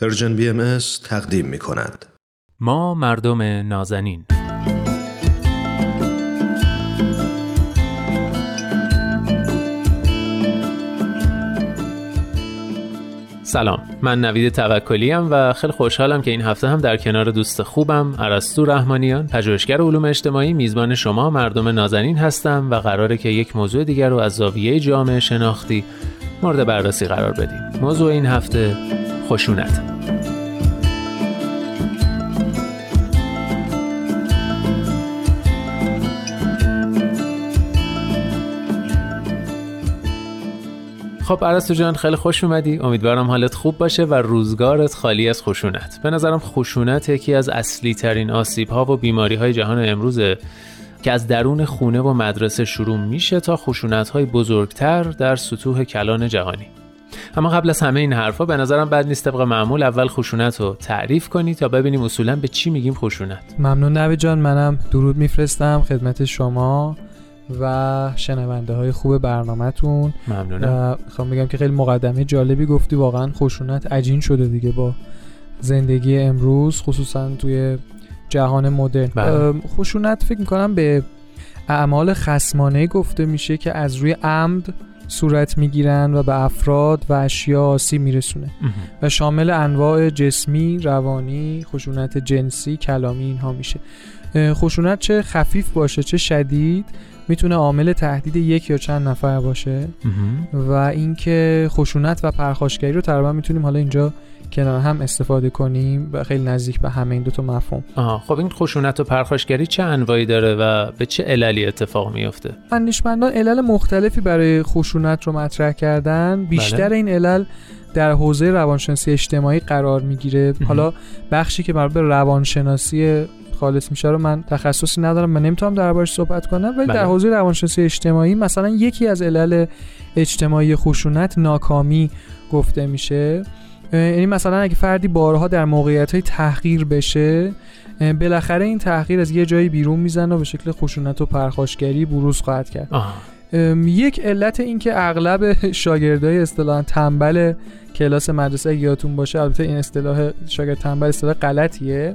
Persian BMS تقدیم می کند. ما مردم نازنین. سلام. من نوید توکلی و خیلی خوشحالم که این هفته هم در کنار دوست خوبم ارسطو رحمانیان پژوهشگر علوم اجتماعی میزبان شما مردم نازنین هستم و قراره که یک موضوع دیگر رو از زاویه جامعه شناختی مورد بررسی قرار بدیم. موضوع این هفته خشونت. خب عرستو جان خیلی خوش اومدی. امیدوارم حالت خوب باشه و روزگارت خالی از خشونت. به نظرم خشونت یکی از اصلی ترین آسیب ها و بیماری های جهان امروزه که از درون خونه و مدرسه شروع میشه تا خشونت های بزرگتر در سطوح کلان جهانی. اما قبل از همه این حرفا به نظرم بد نیست طبق معمول اول خشونت رو تعریف کنی تا ببینیم اصولا به چی میگیم خشونت. ممنون نوی جان منم درود میفرستم خدمت شما و شنونده های خوب برنامهتون. ممنونم. می‌خوام بگم که خیلی مقدمه جالبی گفتی. واقعا خشونت عجین شده دیگه با زندگی امروز خصوصا توی جهان مدرن. بله. خشونت فکر می‌کنم به اعمال خسمانه گفته میشه که از روی عمد صورت می‌گیرن و به افراد و اشیا آسیب میرسونه. و شامل انواع جسمی، روانی، خشونت جنسی، کلامی اینها میشه. خشونت چه خفیف باشه چه شدید می‌تونه عامل تهدید یک یا چند نفر باشه و اینکه خشونت و پرخاشگری رو تقریبا می‌تونیم حالا اینجا کنار هم استفاده کنیم و خیلی نزدیک به همه این دو تا مفهوم. آها خب این خشونت و پرخاشگری چه انواعی داره و به چه عللی اتفاق میفته اندیشمندان علل مختلفی برای خشونت رو مطرح کردن. بیشتر بله. این علل در حوزه روانشناسی اجتماعی قرار می‌گیره. حالا بخشی که مربوط به روانشناسی خالص میشه رو من تخصصی ندارم من نمی‌تونم دربارش صحبت کنم ولی بله. در حوزه روانشناسی اجتماعی مثلا یکی از علل اجتماعی خشونت ناکامی گفته میشه یعنی مثلا اگه فردی بارها در موقعیت های تحقیر بشه بالاخره این تحقیر از یه جایی بیرون می‌زنه و به شکل خشونت و پرخاشگری بروز خواهد کرد آها. یک علت این که اغلب شاگردای اصطلاحا تنبل کلاس مدرسه اگه یادتون باشه البته این اصطلاح شاگرد تنبل اصطلاح غلطیه.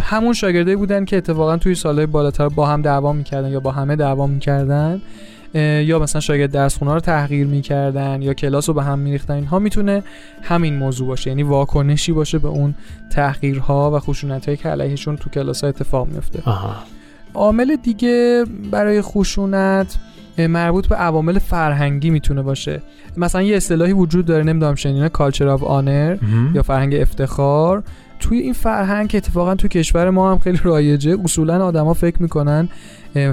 همون شاگردایی بودن که اتفاقا توی سالهای بالاتر با هم دعوا می‌کردن یا با همه دعوا می‌کردن یا مثلا شاگرد درس خونه رو تحقیر می‌کردن یا کلاس رو به هم میریختن. اینها می‌تونه همین موضوع باشه یعنی واکنشی باشه به اون تحقیرها و خشونت‌هایی که علیهشون تو کلاس ها اتفاق میفته. عامل دیگه برای خشونت مربوط به عوامل فرهنگی می‌تونه باشه. مثلا یه اصطلاحی وجود داره نمی‌دونم شنیدین کالچر آف آنر یا فرهنگ افتخار. توی این فرهنگ که اتفاقا توی کشور ما هم خیلی رایجه اصولا آدما فکر می‌کنن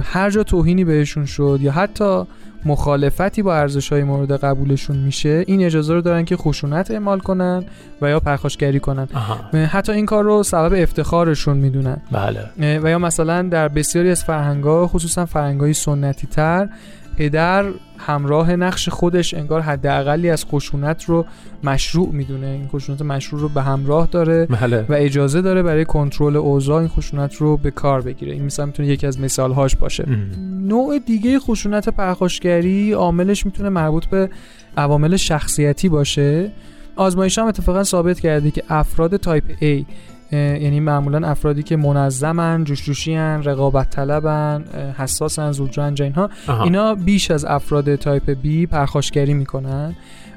هر جا توهینی بهشون شد یا حتی مخالفتی با ارزش های مورد قبولشون میشه این اجازه رو دارن که خشونت اعمال کنن و یا پرخاشگری کنن. آها. حتی این کار رو سبب افتخارشون می‌دونن. بله. و یا مثلا در بسیاری از فرهنگ‌ها خصوصا فرهنگ‌های سنتی تر پدر همراه نقش خودش انگار حداقلی از خشونت رو مشروع می‌دونه. این خشونت مشروع رو به همراه داره بله. و اجازه داره برای کنترل اوضاع این خشونت رو به کار بگیره. این مثلا می‌تونه یکی از مثالهاش باشه. نوع دیگه خشونت پرخاشگری عاملش می‌تونه مربوط به عوامل شخصیتی باشه. آزمایش هم اتفاقا ثابت کرده که افراد type A یعنی معمولا افرادی که منظمن جوشجوشیان رقابت طلبن حساسن زودرنج اینها. اینا بیش از افراد type B پرخاشگری می‌کنن.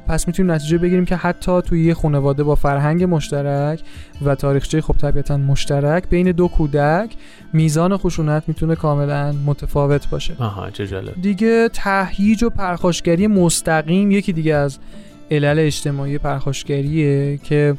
پس می‌تونیم نتیجه بگیریم که حتی توی یه خانواده با فرهنگ مشترک و تاریخچه خب طبیعتا مشترک بین دو کودک میزان خشونت می‌تونه کاملا متفاوت باشه. آها چه جالب. دیگه تهییج و پرخاشگری مستقیم یکی دیگه از علل اجتماعی پرخاشگریه که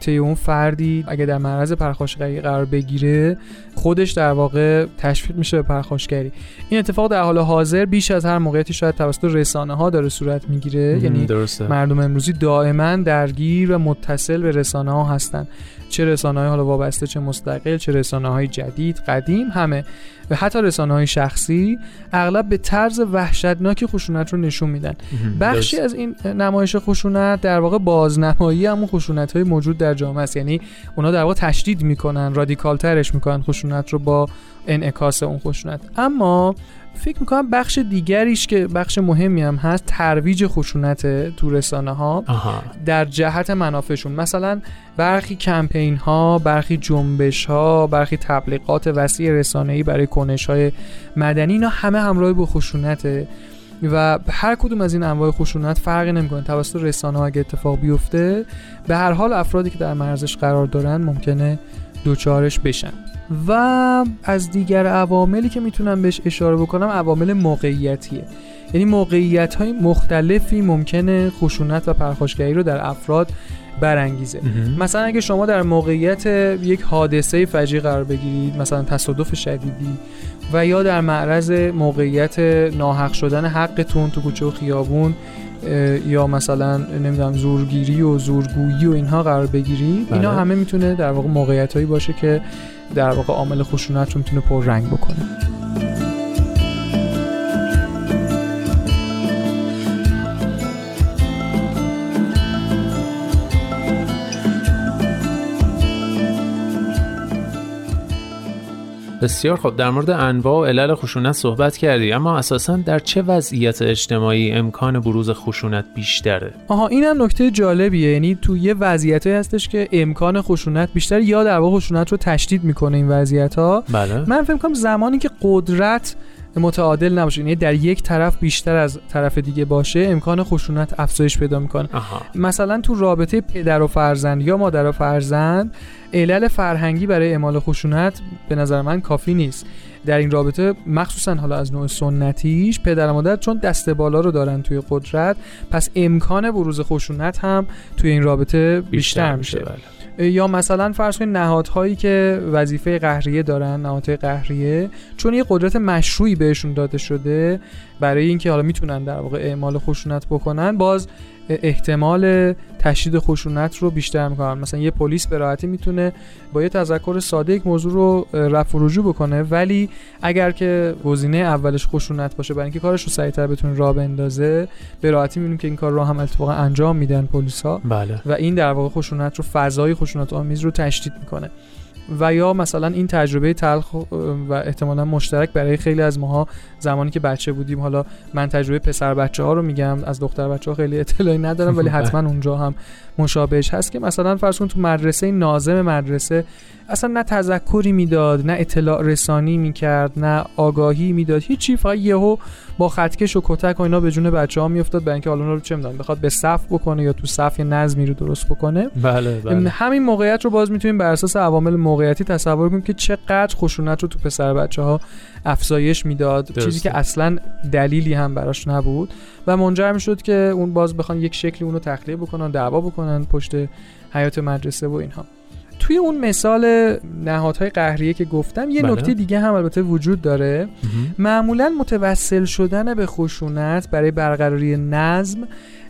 طی اون فردی اگه در معرض پرخاشگری قرار بگیره خودش در واقع تشویق میشه به پرخاشگری. این اتفاق در حال حاضر بیش از هر موقعیتی شاید توسط رسانه ها داره صورت می‌گیره. یعنی درسته. مردم امروزی دائما درگیر و متصل به رسانه ها هستن. چه رسانه های حالا وابسته چه مستقل چه رسانه های جدید قدیم همه. و حتی رسانه های شخصی اغلب به طرز وحشتناکی خشونت رو نشون میدن. بخشی از این نمایش خشونت در واقع بازنمایی همون خشونت های موجود در جامعه است. یعنی اونا در واقع تشدید می‌کنن رادیکال ترش می‌کنن خشونت خشونت رو با انعکاس اون خشونت. اما فکر می‌کنم بخش دیگریش که بخش مهمی هم هست ترویج خشونت تو رسانه ها در جهت منافعشون. مثلا برخی کمپین ها برخی جنبش ها برخی تبلیغات وسیع رسانه ای برای کنش های مدنی اینا همه همراه با خشونته و هر کدوم از این انواع خشونت فرقی نمی‌کنه. توسط رسانه ها اگه اتفاق بیفته به هر حال افرادی که در مرزش قرار دارن ممکنه دوچارش بشن. و از دیگر عواملی که می‌تونم بهش اشاره بکنم عوامل موقعیتیه. یعنی موقعیت های مختلفی ممکنه خشونت و پرخاشگری رو در افراد برانگیزه. مثلا اگه شما در موقعیت یک حادثه فجی قرار بگیرید مثلا تصادف شدیدی و یا در معرض موقعیت ناحق شدن حقتون تو کوچه و خیابون یا مثلا نمی‌دونم زورگیری و زورگویی و اینها قرار بگیرید اینا بله. همه می‌تونه در واقع موقعیت هایی باشه که در واقع عامل خشونت رو می‌تونه پر رنگ بکنه بسیار خب در مورد انواع و علل خشونت صحبت کردی اما اساسا در چه وضعیت اجتماعی امکان بروز خشونت بیشتره؟ آها اینم نکته جالبیه. یعنی تو یه وضعیتی هستش که امکان خشونت بیشتر یا در واقع خشونت رو تشدید می‌کنه این وضعیت ها بله. من فکر کنم زمانی که قدرت متعادل نباشه. یعنی در یک طرف بیشتر از طرف دیگه باشه امکان خشونت افزایش پیدا می‌کنه. مثلا تو رابطه پدر و فرزند یا مادر و فرزند علل فرهنگی برای اعمال خشونت به نظر من کافی نیست. در این رابطه مخصوصا حالا از نوع سنتیش پدر و مادر چون دست بالا رو دارن توی قدرت پس امکان بروز خشونت هم توی این رابطه بیشتر, بیشتر میشه بله. یا مثلا فرض کنید نهادهایی که وظیفه قهریه دارن نهادهای قهریه چون یه قدرت مشروعی بهشون داده شده برای اینکه حالا می‌تونن در واقع اعمال خشونت بکنن باز احتمال تشدید خشونت رو بیشتر می‌کنن. مثلا یه پلیس به راحتی می‌تونه با یه تذکر ساده یک موضوع رو رفع و رجوع بکنه. ولی اگر که گزینه اولش خشونت باشه برای اینکه کارش رو سریعتر بتونه راه بندازه به راحتی می‌بینیم که این کار رو هم اتفاقا انجام میدن پلیس ها بله. و این در واقع خشونت رو فضای خشونت آمیز رو تشدید می‌کنه. و یا مثلا این تجربه تلخ و احتمالا مشترک برای خیلی از ماها زمانی که بچه بودیم حالا من تجربه پسر بچه ها رو میگم از دختر بچه ها خیلی اطلاعی ندارم ولی حتما اونجا هم مشابهش هست که مثلا فرض کن تو مدرسه ناظم مدرسه اصلا نه تذکری می‌داد نه اطلاع رسانی می‌کرد نه آگاهی می‌داد هیچی فقط یهو با خطکش و کتک و اینا به جون بچه ها میافتاد برای اینکه حالا رو چه می‌دونم بخواد به صف بکنه یا تو صف یه نظمی رو درست بکنه. بله بله. همین موقعیت رو باز می‌تونیم بر اساس عوامل موقعیتی تصور کنیم که چقدر خشونت رو تو پسر بچه ها افزایش می‌داد چیزی که اصلا دلیلی هم براش نبود. و منجر می‌شد که اون باز بخوان یک شکلی اونو تخلیه بکنن دعوا بکنن پشت حیات مدرسه و اینها. توی اون مثال نهادهای قهریه که گفتم یه بله. نکته دیگه هم البته وجود داره. معمولا متوسل شدن به خشونت برای برقراری نظم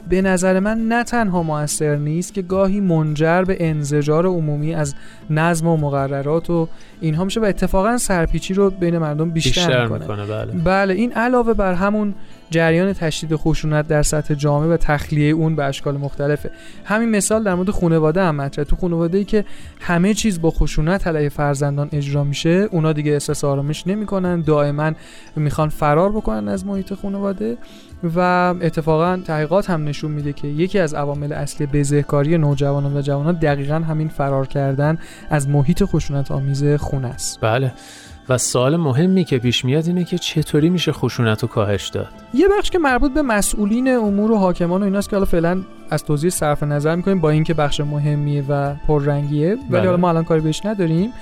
به نظر من نه تنها موثر نیست که گاهی منجر به انزجار عمومی از نظم و مقررات و اینها میشه و اتفاقا سرپیچی رو بین مردم بیشتر, بیشتر می‌کنه, بله. بله این علاوه بر همون جریان تشدید خشونت در سطح جامعه و تخلیه اون به اشکال مختلفه. همین مثال در مورد خانواده هم مطرحه تو خانواده ای که همه چیز با خشونت علیه فرزندان اجرا میشه اونا دیگه احساس آرامش نمی‌کنن. دائما می‌خوان فرار بکنن از محیط خانواده و اتفاقا تحقیقات هم نشون میده که یکی از عوامل اصلی بزهکاری نوجوانان و جوانان دقیقا همین فرار کردن از محیط خشونت آمیز خونه است. بله. و سوال مهمی که پیش میاد اینه که چطوری میشه خشونت رو کاهش داد یه بخش که مربوط به مسئولین امور و حاکمان و ایناست که حالا فعلا از توضیح صرف نظر می‌کنیم با اینکه بخش مهمیه و پررنگیه ولی بله. حالا ما الان کاری بهش نداریم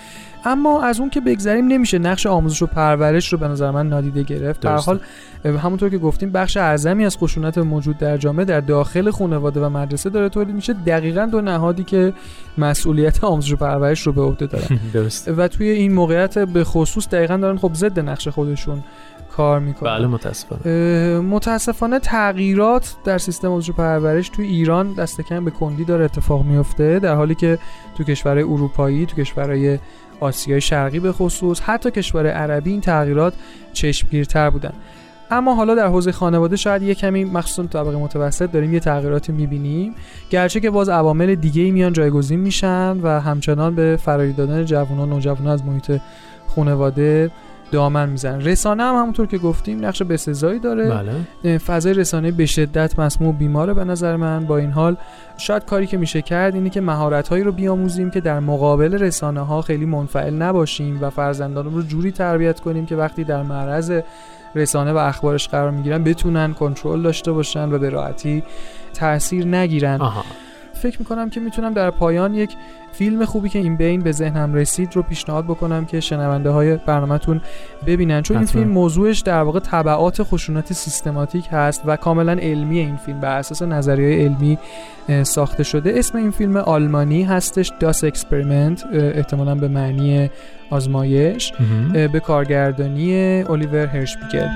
اما از اون که بگذریم نمیشه. نقش آموزش و پرورش رو به نظر من نادیده گرفت. در حال همونطور که گفتیم بخش اعظمی از خشونت موجود در جامعه در داخل خانواده و مدرسه داره تولید میشه. دقیقا دو نهادی که مسئولیت آموزش و پرورش رو به عهده دارن. و توی این موقعیت به خصوص دقیقا دارن خب ضد نقش خودشون کار می‌کنه بله متاسفانه. متاسفانه تغییرات در سیستم آموزش پرورش تو ایران دست کم به کندی داره اتفاق میفته در حالی که تو کشورهای اروپایی تو کشورهای آسیای شرقی به خصوص حتی کشور عربی این تغییرات چشمگیرتر بودن. اما حالا در حوزه خانواده شاید یه کمی مخصوصا طبقه متوسط داریم یه تغییراتی می‌بینیم. گرچه که باز عوامل دیگه ای میان جایگزین میشن و همچنان به فراری دادن جوانان و نوجوانان از محیط خانواده دامن میزن رسانه هم همونطور که گفتیم نقش بسزایی داره بله. فضای رسانه به شدت مسموع بیماره به نظر من با این حال شاید کاری که میشه کرد اینه که مهارت رو بیاموزیم که در مقابل رسانه ها خیلی منفعل نباشیم و فرزندان رو جوری تربیت کنیم که وقتی در معرض رسانه و اخبارش قرار می‌گیرن بتونن کنترل داشته باشن و به راحتی تاثیر نگیرن آها. فکر می‌کنم که می‌تونم در پایان یک فیلم خوبی که این بین به ذهنم رسید رو پیشنهاد بکنم که شنونده های برنامهتون ببینن. چون این. فیلم موضوعش در واقع تبعات خشونت سیستماتیک هست و کاملا علمی این فیلم بر اساس نظریه علمی ساخته شده. اسم این فیلم آلمانی هستش Das Experiment احتمالا به معنی آزمایش. به کارگردانی الیور هرشپیگل